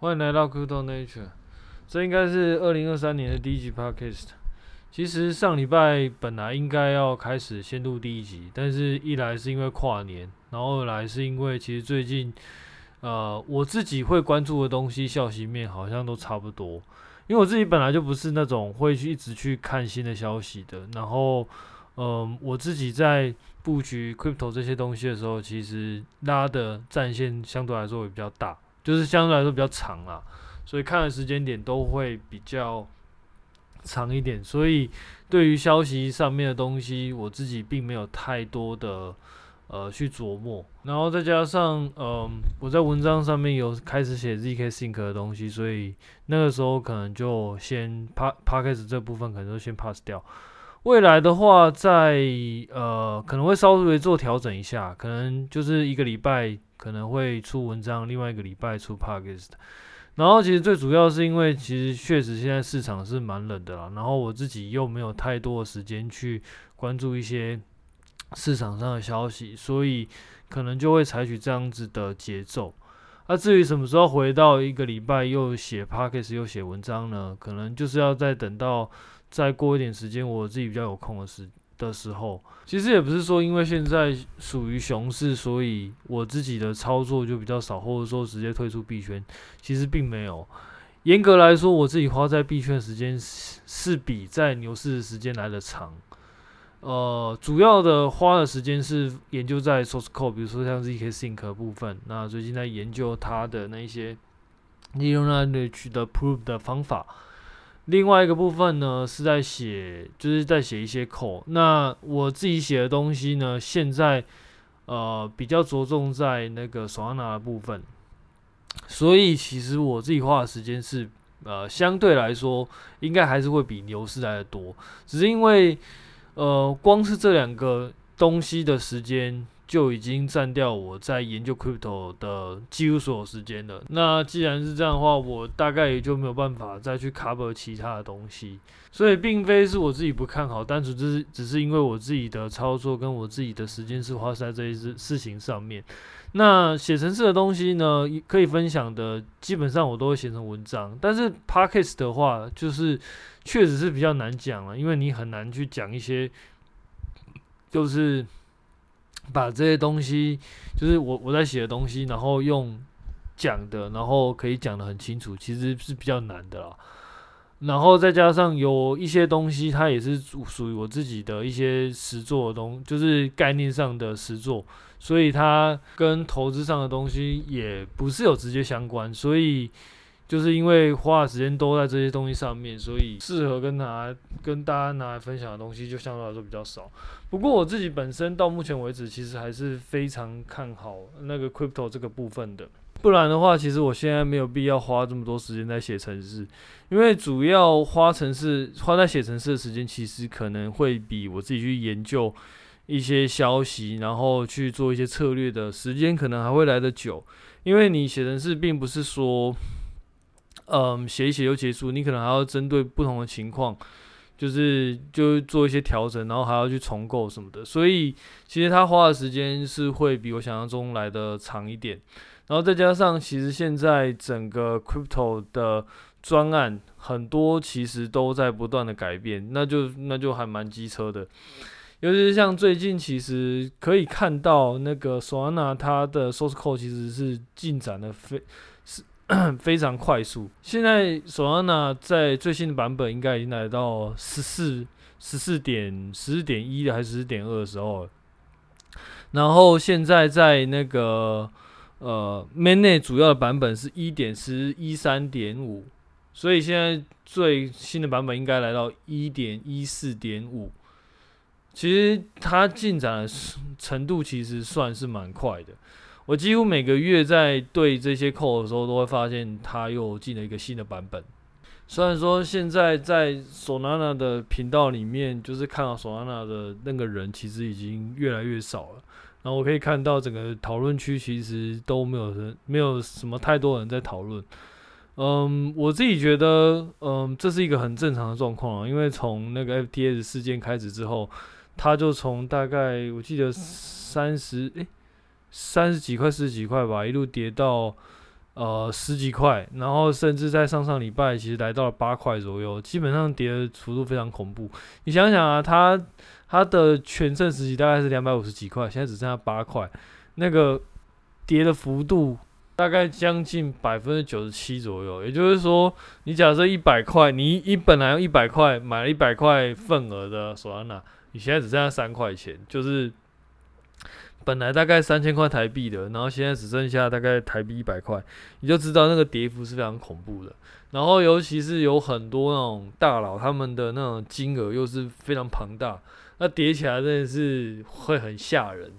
欢迎来到 Crypto Nature，这应该是二零二三年的第一集 Podcast。其实上礼拜本来应该要开始先录第一集，但是一来是因为跨年，然后二来是因为其实最近，呃，我自己会关注的东西消息面好像都差不多，因为我自己本来就不是那种会去一直去看新的消息的。然后，嗯、我自己在布局 Crypto 这些东西的时候，其实拉的战线相对来说也比较大。就是相对来说比较长啦，所以看的时间点都会比较长一点。所以对于消息上面的东西，我自己并没有太多的呃去琢磨。然后再加上嗯、呃，我在文章上面有开始写 zk sync 的东西，所以那个时候可能就先 pa p a s 这部分可能就先 pass 掉。未来的话，在呃可能会稍微做调整一下，可能就是一个礼拜。可能会出文章，另外一个礼拜出 podcast。然后其实最主要是因为其实确实现在市场是蛮冷的啦，然后我自己又没有太多的时间去关注一些市场上的消息，所以可能就会采取这样子的节奏。那至于什么时候回到一个礼拜又写 podcast 又写文章呢？可能就是要再等到再过一点时间，我自己比较有空的时的时候，其实也不是说因为现在属于熊市，所以我自己的操作就比较少，或者说直接退出币圈。其实并没有，严格来说，我自己花在币圈的时间是是比在牛市的时间来得长。呃，主要的花的时间是研究在 source code，比如说像 zk sync 部分。那最近在研究它的那一些利用那 n 取得 proof 的方法。另外一个部分呢，是在写，就是在写一些口。那我自己写的东西呢，现在呃比较着重在那个唢呐的部分。所以其实我自己花的时间是呃相对来说，应该还是会比牛市来的多。只是因为呃光是这两个东西的时间。就已经占掉我在研究 crypto 的几乎所有时间了。那既然是这样的话，我大概也就没有办法再去 cover 其他的东西。所以并非是我自己不看好，单纯只是只是因为我自己的操作跟我自己的时间是花在这一事事情上面。那写程式的东西呢，可以分享的基本上我都会写成文章。但是 podcast 的话，就是确实是比较难讲了，因为你很难去讲一些，就是。把这些东西，就是我我在写的东西，然后用讲的，然后可以讲得很清楚，其实是比较难的啦。然后再加上有一些东西，它也是属于我自己的一些实作的东，就是概念上的实作，所以它跟投资上的东西也不是有直接相关，所以。就是因为花的时间都在这些东西上面，所以适合跟拿跟大家拿来分享的东西就相对来说比较少。不过我自己本身到目前为止，其实还是非常看好那个 crypto 这个部分的。不然的话，其实我现在没有必要花这么多时间在写程式，因为主要花程式花在写程式的时间，其实可能会比我自己去研究一些消息，然后去做一些策略的时间，可能还会来得久。因为你写程式并不是说。嗯，写一写就结束，你可能还要针对不同的情况，就是就做一些调整，然后还要去重构什么的。所以其实他花的时间是会比我想象中来的长一点。然后再加上，其实现在整个 crypto 的专案很多，其实都在不断的改变，那就那就还蛮机车的。尤其是像最近，其实可以看到那个 Solana 它的 source code 其实是进展的非。非常快速。现在索安娜在最新的版本应该已经来到十四、十四点、十四点一的还是十四点二的时候。然后现在在那个呃，main 内主要的版本是一点十一三点五，所以现在最新的版本应该来到一点一四点五。其实它进展的程度其实算是蛮快的。我几乎每个月在对这些扣的时候，都会发现它又进了一个新的版本。虽然说现在在 Solana 的频道里面，就是看到 Solana 的那个人其实已经越来越少了。然后我可以看到整个讨论区其实都没有人，没有什么太多人在讨论。嗯，我自己觉得，嗯，这是一个很正常的状况啊，因为从那个 FTS 事件开始之后，他就从大概我记得三十诶。三十几块、四十几块吧，一路跌到，呃十几块，然后甚至在上上礼拜其实来到了八块左右，基本上跌的幅度非常恐怖。你想想啊，它它的全盛时期大概是两百五十几块，现在只剩下八块，那个跌的幅度。大概将近百分之九十七左右，也就是说，你假设一百块，你你本来用一百块买了一百块份额的索拉纳，你现在只剩下三块钱，就是本来大概三千块台币的，然后现在只剩下大概台币一百块，你就知道那个跌幅是非常恐怖的。然后尤其是有很多那种大佬，他们的那种金额又是非常庞大，那叠起来真的是会很吓人。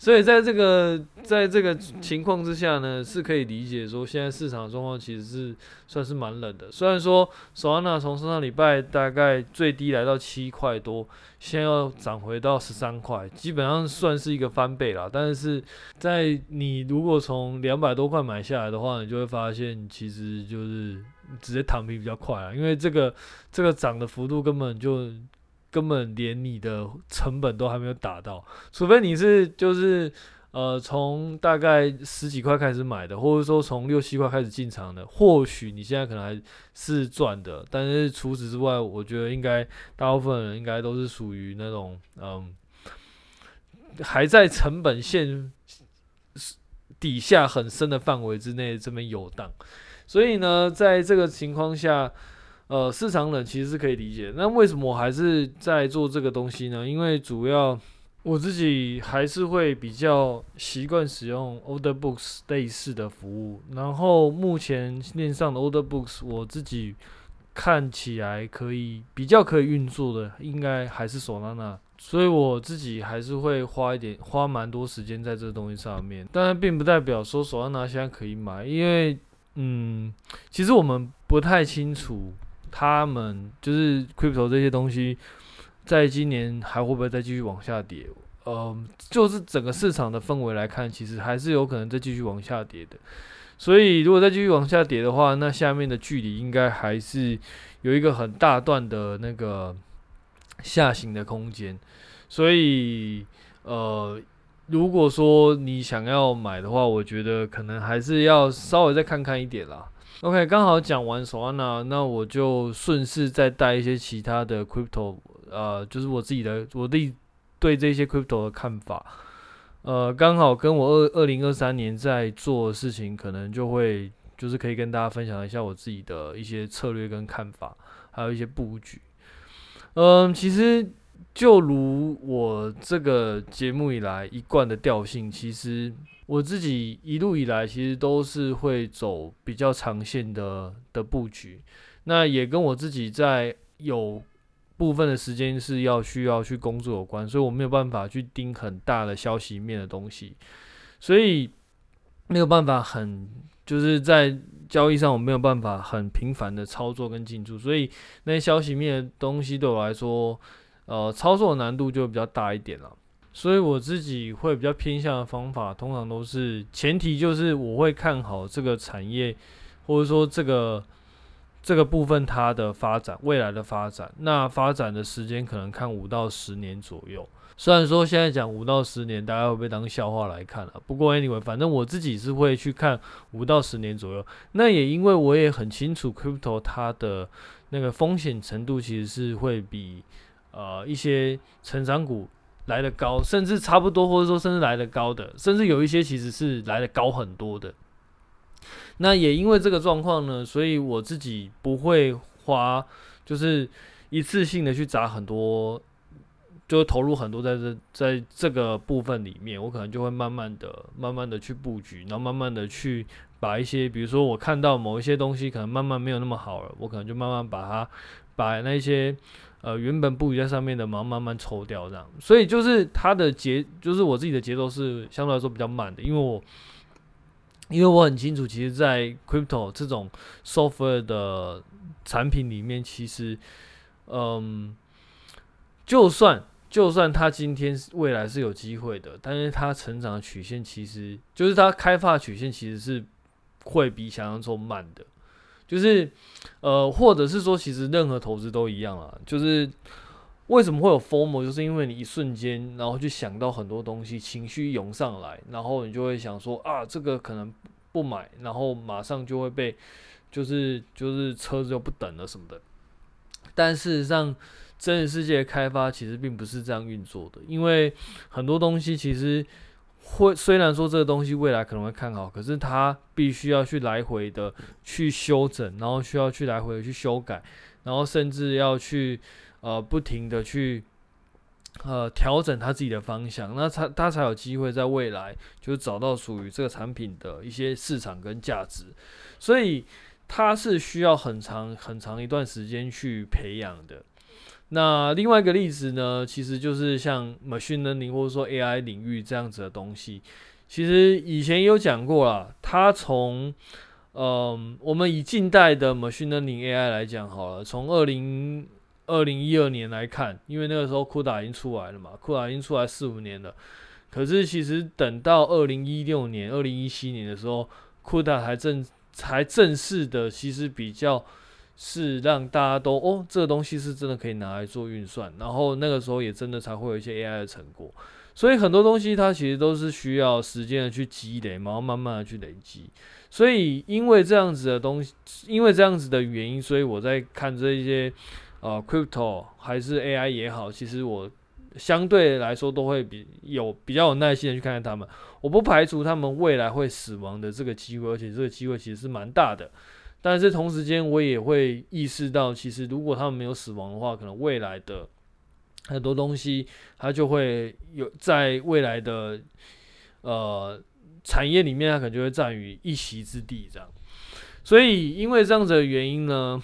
所以在这个在这个情况之下呢，是可以理解说，现在市场状况其实是算是蛮冷的。虽然说索安纳从上上礼拜大概最低来到七块多，现在要涨回到十三块，基本上算是一个翻倍了。但是在你如果从两百多块买下来的话，你就会发现其实就是直接躺平比较快啊，因为这个这个涨的幅度根本就。根本连你的成本都还没有打到，除非你是就是呃从大概十几块开始买的，或者说从六七块开始进场的，或许你现在可能还是赚的。但是除此之外，我觉得应该大部分人应该都是属于那种嗯还在成本线底下很深的范围之内这边游荡。所以呢，在这个情况下。呃，市场冷其实是可以理解。那为什么我还是在做这个东西呢？因为主要我自己还是会比较习惯使用 Order Books 类似的服务。然后目前链上的 Order Books 我自己看起来可以比较可以运作的，应该还是 Solana。所以我自己还是会花一点花蛮多时间在这个东西上面。当然，并不代表说 Solana 现在可以买，因为嗯，其实我们不太清楚。他们就是 crypto 这些东西，在今年还会不会再继续往下跌？呃，就是整个市场的氛围来看，其实还是有可能再继续往下跌的。所以，如果再继续往下跌的话，那下面的距离应该还是有一个很大段的那个下行的空间。所以，呃，如果说你想要买的话，我觉得可能还是要稍微再看看一点啦。OK，刚好讲完 Solana，那我就顺势再带一些其他的 Crypto，呃，就是我自己的我的对这些 Crypto 的看法，呃，刚好跟我二二零二三年在做的事情，可能就会就是可以跟大家分享一下我自己的一些策略跟看法，还有一些布局。嗯、其实就如我这个节目以来一贯的调性，其实。我自己一路以来其实都是会走比较长线的的布局，那也跟我自己在有部分的时间是要需要去工作有关，所以我没有办法去盯很大的消息面的东西，所以没有办法很就是在交易上我没有办法很频繁的操作跟进驻，所以那些消息面的东西对我来说，呃，操作难度就比较大一点了。所以我自己会比较偏向的方法，通常都是前提就是我会看好这个产业，或者说这个这个部分它的发展，未来的发展。那发展的时间可能看五到十年左右。虽然说现在讲五到十年，大家会被当笑话来看啊？不过 anyway，反正我自己是会去看五到十年左右。那也因为我也很清楚，crypto 它的那个风险程度其实是会比呃一些成长股。来得高，甚至差不多，或者说甚至来得高的，甚至有一些其实是来得高很多的。那也因为这个状况呢，所以我自己不会花，就是一次性的去砸很多，就投入很多在这在这个部分里面，我可能就会慢慢的、慢慢的去布局，然后慢慢的去把一些，比如说我看到某一些东西可能慢慢没有那么好了，我可能就慢慢把它把那些。呃，原本布局在上面的，慢慢慢抽掉这样，所以就是它的节，就是我自己的节奏是相对来说比较慢的，因为我，因为我很清楚，其实，在 crypto 这种 software 的产品里面，其实，嗯，就算就算它今天未来是有机会的，但是它成长的曲线，其实就是它开发曲线，其实是会比想象中慢的。就是，呃，或者是说，其实任何投资都一样啊。就是为什么会有 FOMO，就是因为你一瞬间，然后去想到很多东西，情绪涌上来，然后你就会想说啊，这个可能不买，然后马上就会被就是就是车子就不等了什么的。但事实上，真实世界的开发其实并不是这样运作的，因为很多东西其实会虽然说这个东西未来可能会看好，可是它必须要去来回的去修整，然后需要去来回的去修改，然后甚至要去呃不停的去呃调整它自己的方向，那它它才有机会在未来就找到属于这个产品的一些市场跟价值，所以它是需要很长很长一段时间去培养的。那另外一个例子呢，其实就是像 machine learning 或者说 AI 领域这样子的东西。其实以前也有讲过啦，它从嗯，我们以近代的 machine learning AI 来讲好了，从二零二零一二年来看，因为那个时候 CUDA 已经出来了嘛，CUDA 已经出来四五年了。可是其实等到二零一六年、二零一七年的时候，CUDA 还正才正式的，其实比较。是让大家都哦，这个东西是真的可以拿来做运算，然后那个时候也真的才会有一些 AI 的成果。所以很多东西它其实都是需要时间的去积累，然后慢慢的去累积。所以因为这样子的东西，因为这样子的原因，所以我在看这一些呃 crypto 还是 AI 也好，其实我相对来说都会比有比较有耐心的去看看他们。我不排除他们未来会死亡的这个机会，而且这个机会其实是蛮大的。但是同时间，我也会意识到，其实如果他们没有死亡的话，可能未来的很多东西，它就会有在未来的呃产业里面，它可能就会占于一席之地这样。所以，因为这样子的原因呢，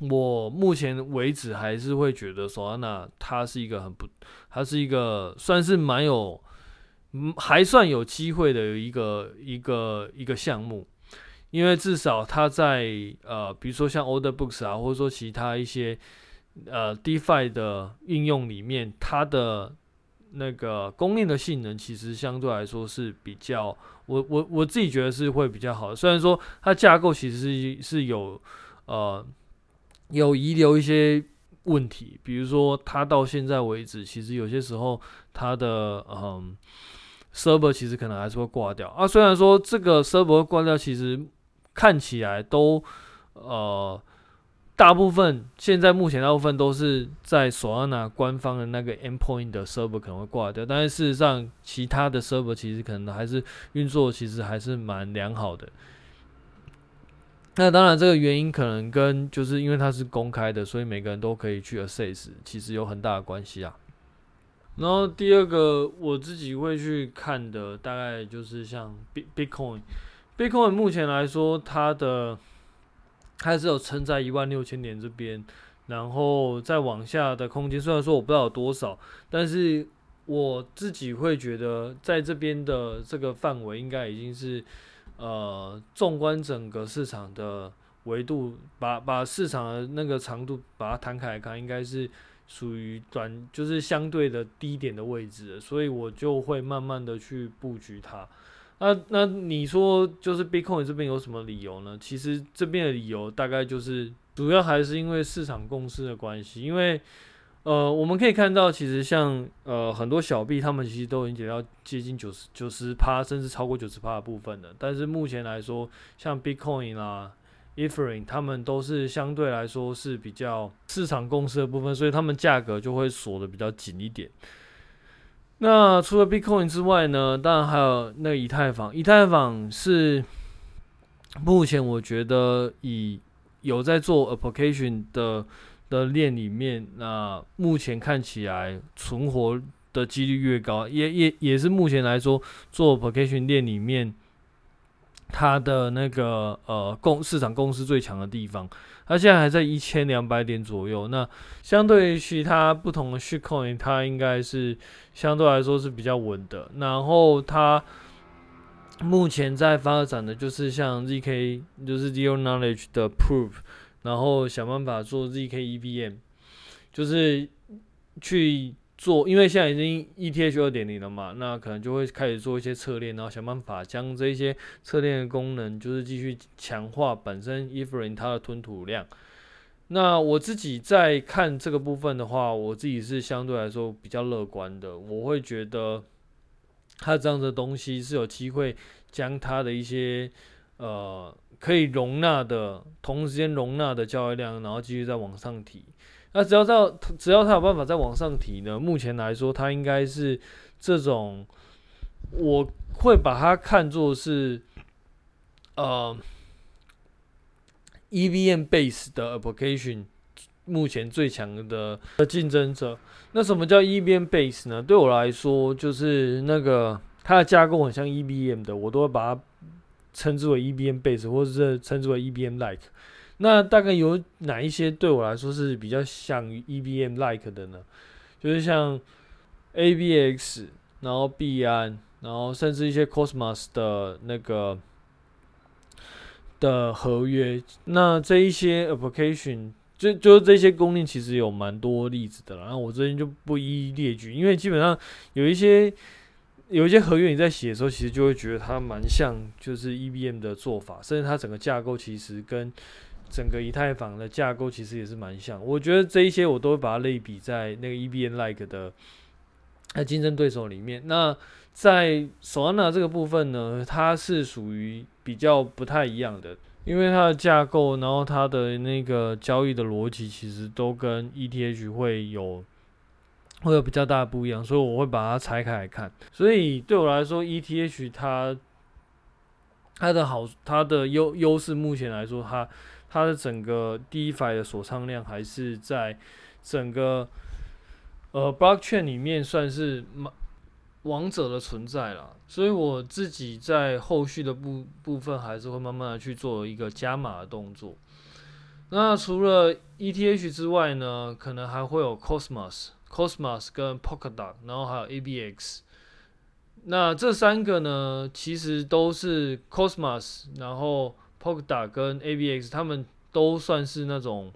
我目前为止还是会觉得，Solana 它是一个很不，它是一个算是蛮有，嗯，还算有机会的一个一个一个项目。因为至少它在呃，比如说像 Order Books 啊，或者说其他一些呃 DeFi 的应用里面，它的那个供应的性能其实相对来说是比较，我我我自己觉得是会比较好的。虽然说它架构其实是是有呃有遗留一些问题，比如说它到现在为止，其实有些时候它的嗯、server 其实可能还是会挂掉啊。虽然说这个 server 挂掉，其实看起来都，呃，大部分现在目前大部分都是在 Solana 官方的那个 endpoint 的 server 可能会挂掉，但是事实上其他的 server 其实可能还是运作其实还是蛮良好的。那当然这个原因可能跟就是因为它是公开的，所以每个人都可以去 assess，其实有很大的关系啊。然后第二个我自己会去看的大概就是像 B Bitcoin。Bitcoin 目前来说，它的还是有撑在一万六千点这边，然后再往下的空间，虽然说我不知道有多少，但是我自己会觉得，在这边的这个范围，应该已经是呃，纵观整个市场的维度，把把市场的那个长度把它摊开来看，应该是属于短，就是相对的低点的位置，所以我就会慢慢的去布局它。那那你说就是 Bitcoin 这边有什么理由呢？其实这边的理由大概就是主要还是因为市场共识的关系。因为呃，我们可以看到，其实像呃很多小币，他们其实都已经跌到接近九十九十趴，甚至超过九十趴的部分了。但是目前来说，像 Bitcoin 啦、Ethereum，他们都是相对来说是比较市场共识的部分，所以他们价格就会锁得比较紧一点。那除了 Bitcoin 之外呢，当然还有那个以太坊。以太坊是目前我觉得以有在做 application 的的链里面，那目前看起来存活的几率越高，也也也是目前来说做 application 链里面它的那个呃共市场共识最强的地方。它现在还在一千两百点左右，那相对于其他不同的 shitcoin，它应该是相对来说是比较稳的。然后它目前在发展的就是像 zk，就是 zero knowledge 的 proof，然后想办法做 zk EVM，就是去。做，因为现在已经 ETH 二点零了嘛，那可能就会开始做一些侧链，然后想办法将这些侧链的功能，就是继续强化本身 Ethereum 它的吞吐量。那我自己在看这个部分的话，我自己是相对来说比较乐观的。我会觉得它这样的东西是有机会将它的一些呃可以容纳的同时间容纳的交易量，然后继续再往上提。那只要到只要它有办法再往上提呢，目前来说，它应该是这种，我会把它看作是呃 EVM base 的 application。目前最强的的竞争者，那什么叫 EVM base 呢？对我来说，就是那个它的架构很像 EVM 的，我都会把它称之为 EVM base，或者是称之为 EVM like。那大概有哪一些对我来说是比较像 EVM like 的呢？就是像 ABX，然后 b 安，然后甚至一些 Cosmos 的那个的合约。那这一些 application。就就这些公链其实有蛮多例子的，然后我这边就不一一列举，因为基本上有一些有一些合约你在写的时候，其实就会觉得它蛮像就是 EVM 的做法，甚至它整个架构其实跟整个以太坊的架构其实也是蛮像。我觉得这一些我都会把它类比在那个 E B N like 的呃竞争对手里面。那在 Solana 这个部分呢，它是属于比较不太一样的。因为它的架构，然后它的那个交易的逻辑，其实都跟 ETH 会有会有比较大的不一样，所以我会把它拆开来看。所以对我来说，ETH 它它的好，它的优优势，目前来说，它它的整个 DeFi 的锁仓量还是在整个呃 Blockchain 里面算是。王者的存在啦，所以我自己在后续的部部分还是会慢慢的去做一个加码的动作。那除了 ETH 之外呢，可能还会有 Cosmos、Cosmos 跟 Polkadot，然后还有 ABX。那这三个呢，其实都是 Cosmos，然后 Polkadot 跟 ABX，他们都算是那种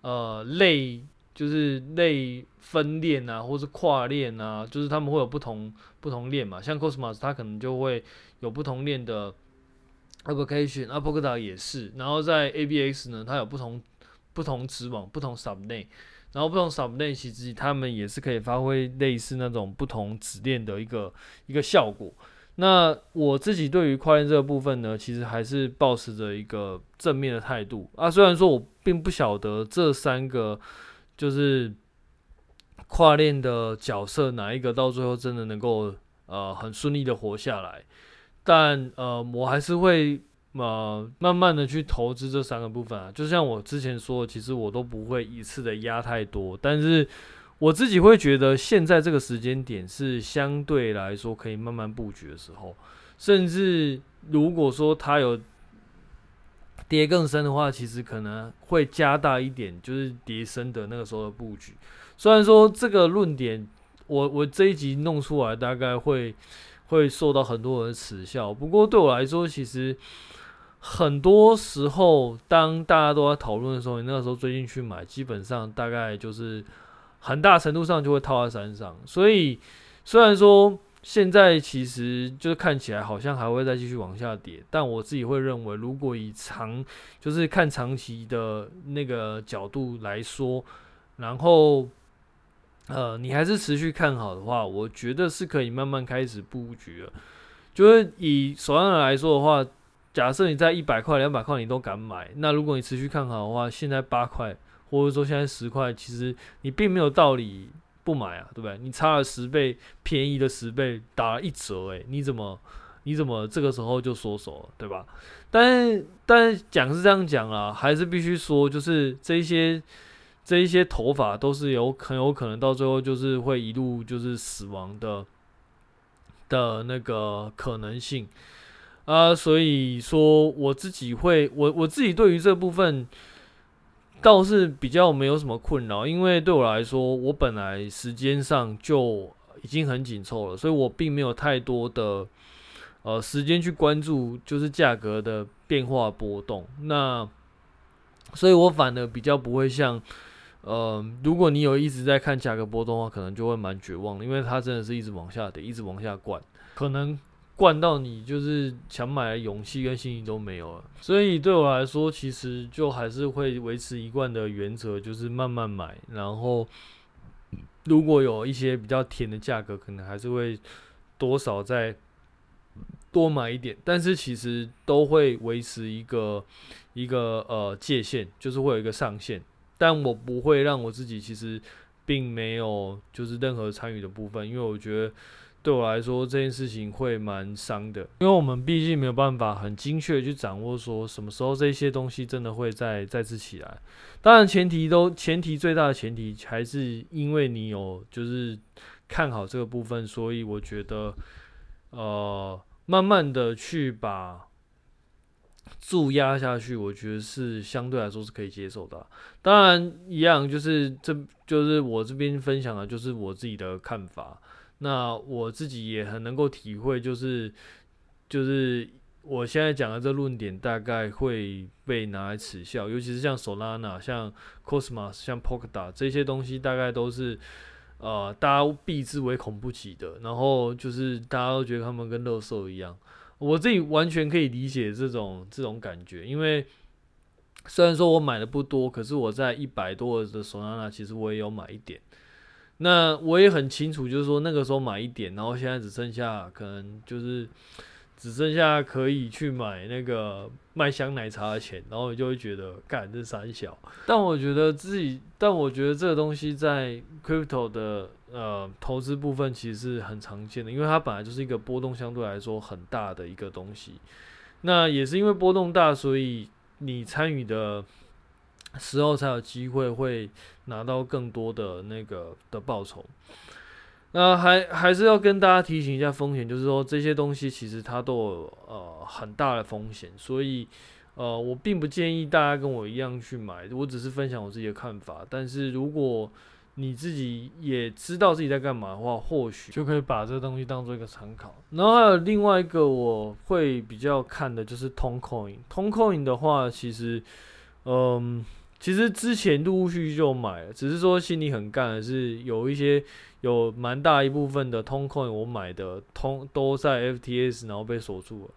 呃类。就是类分链啊，或是跨链啊，就是他们会有不同不同链嘛。像 Cosmos 它可能就会有不同链的 application，Polkadot 也是。然后在 ABX 呢，它有不同不同子网、不同 subnet，然后不同 subnet 其实他们也是可以发挥类似那种不同子链的一个一个效果。那我自己对于跨链这个部分呢，其实还是保持着一个正面的态度啊。虽然说我并不晓得这三个。就是跨链的角色哪一个到最后真的能够呃很顺利的活下来？但呃我还是会呃慢慢的去投资这三个部分啊。就像我之前说，其实我都不会一次的压太多，但是我自己会觉得现在这个时间点是相对来说可以慢慢布局的时候，甚至如果说它有。跌更深的话，其实可能会加大一点，就是跌深的那个时候的布局。虽然说这个论点，我我这一集弄出来，大概会会受到很多人的耻笑。不过对我来说，其实很多时候，当大家都在讨论的时候，你那个时候追进去买，基本上大概就是很大程度上就会套在山上。所以虽然说。现在其实就是看起来好像还会再继续往下跌，但我自己会认为，如果以长就是看长期的那个角度来说，然后呃你还是持续看好的话，我觉得是可以慢慢开始布局了。就是以手上来说的话，假设你在一百块、两百块你都敢买，那如果你持续看好的话，现在八块或者说现在十块，其实你并没有道理。不买啊，对不对？你差了十倍，便宜的十倍打了一折，诶，你怎么你怎么这个时候就缩手了，对吧？但但讲是这样讲啊，还是必须说，就是这些这一些头发都是有很有可能到最后就是会一路就是死亡的的那个可能性啊，所以说我自己会我我自己对于这部分。倒是比较没有什么困扰，因为对我来说，我本来时间上就已经很紧凑了，所以我并没有太多的呃时间去关注就是价格的变化波动。那所以我反而比较不会像呃，如果你有一直在看价格波动的话，可能就会蛮绝望的，因为它真的是一直往下跌，一直往下灌，可能。灌到你就是想买的勇气跟信心都没有了，所以对我来说，其实就还是会维持一贯的原则，就是慢慢买。然后如果有一些比较甜的价格，可能还是会多少再多买一点，但是其实都会维持一个一个呃界限，就是会有一个上限，但我不会让我自己其实并没有就是任何参与的部分，因为我觉得。对我来说，这件事情会蛮伤的，因为我们毕竟没有办法很精确的去掌握说什么时候这些东西真的会再再次起来。当然，前提都前提最大的前提还是因为你有就是看好这个部分，所以我觉得呃，慢慢的去把注压下去，我觉得是相对来说是可以接受的。当然，一样就是这就是我这边分享的，就是我自己的看法。那我自己也很能够体会，就是就是我现在讲的这论点大概会被拿来耻笑，尤其是像 Solana、像 Cosmos、像 Polkadot 这些东西，大概都是呃大家避之唯恐不及的。然后就是大家都觉得他们跟垃圾一样，我自己完全可以理解这种这种感觉，因为虽然说我买的不多，可是我在一百多的 Solana 其实我也有买一点。那我也很清楚，就是说那个时候买一点，然后现在只剩下可能就是只剩下可以去买那个麦香奶茶的钱，然后你就会觉得干这三小。但我觉得自己，但我觉得这个东西在 crypto 的呃投资部分其实是很常见的，因为它本来就是一个波动相对来说很大的一个东西。那也是因为波动大，所以你参与的。时候才有机会会拿到更多的那个的报酬。那还还是要跟大家提醒一下风险，就是说这些东西其实它都有呃很大的风险，所以呃我并不建议大家跟我一样去买，我只是分享我自己的看法。但是如果你自己也知道自己在干嘛的话，或许就可以把这个东西当做一个参考。然后还有另外一个我会比较看的就是 Toncoin，Toncoin 的话其实嗯。其实之前陆陆续续就买了，只是说心里很干的是有一些有蛮大一部分的通控我买的通都在 FTS，然后被锁住了，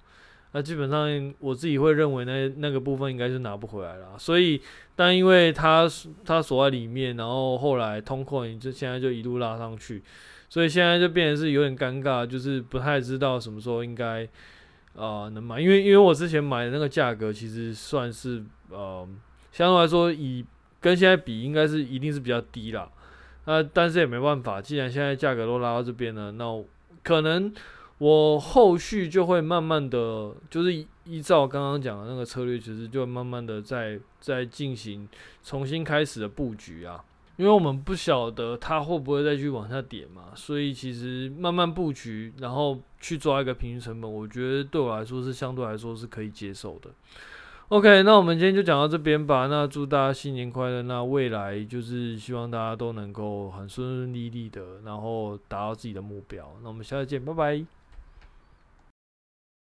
那基本上我自己会认为那那个部分应该是拿不回来了，所以但因为它它锁在里面，然后后来通控就现在就一路拉上去，所以现在就变成是有点尴尬，就是不太知道什么时候应该啊、能买，因为因为我之前买的那个价格其实算是呃。相对来说，以跟现在比，应该是一定是比较低啦。那但是也没办法，既然现在价格都拉到这边了，那可能我后续就会慢慢的，就是依照刚刚讲的那个策略，其实就慢慢的在在进行重新开始的布局啊。因为我们不晓得它会不会再去往下跌嘛，所以其实慢慢布局，然后去抓一个平均成本，我觉得对我来说是相对来说是可以接受的。OK，那我们今天就讲到这边吧。那祝大家新年快乐。那未来就是希望大家都能够很顺顺利利的，然后达到自己的目标。那我们下次见，拜拜。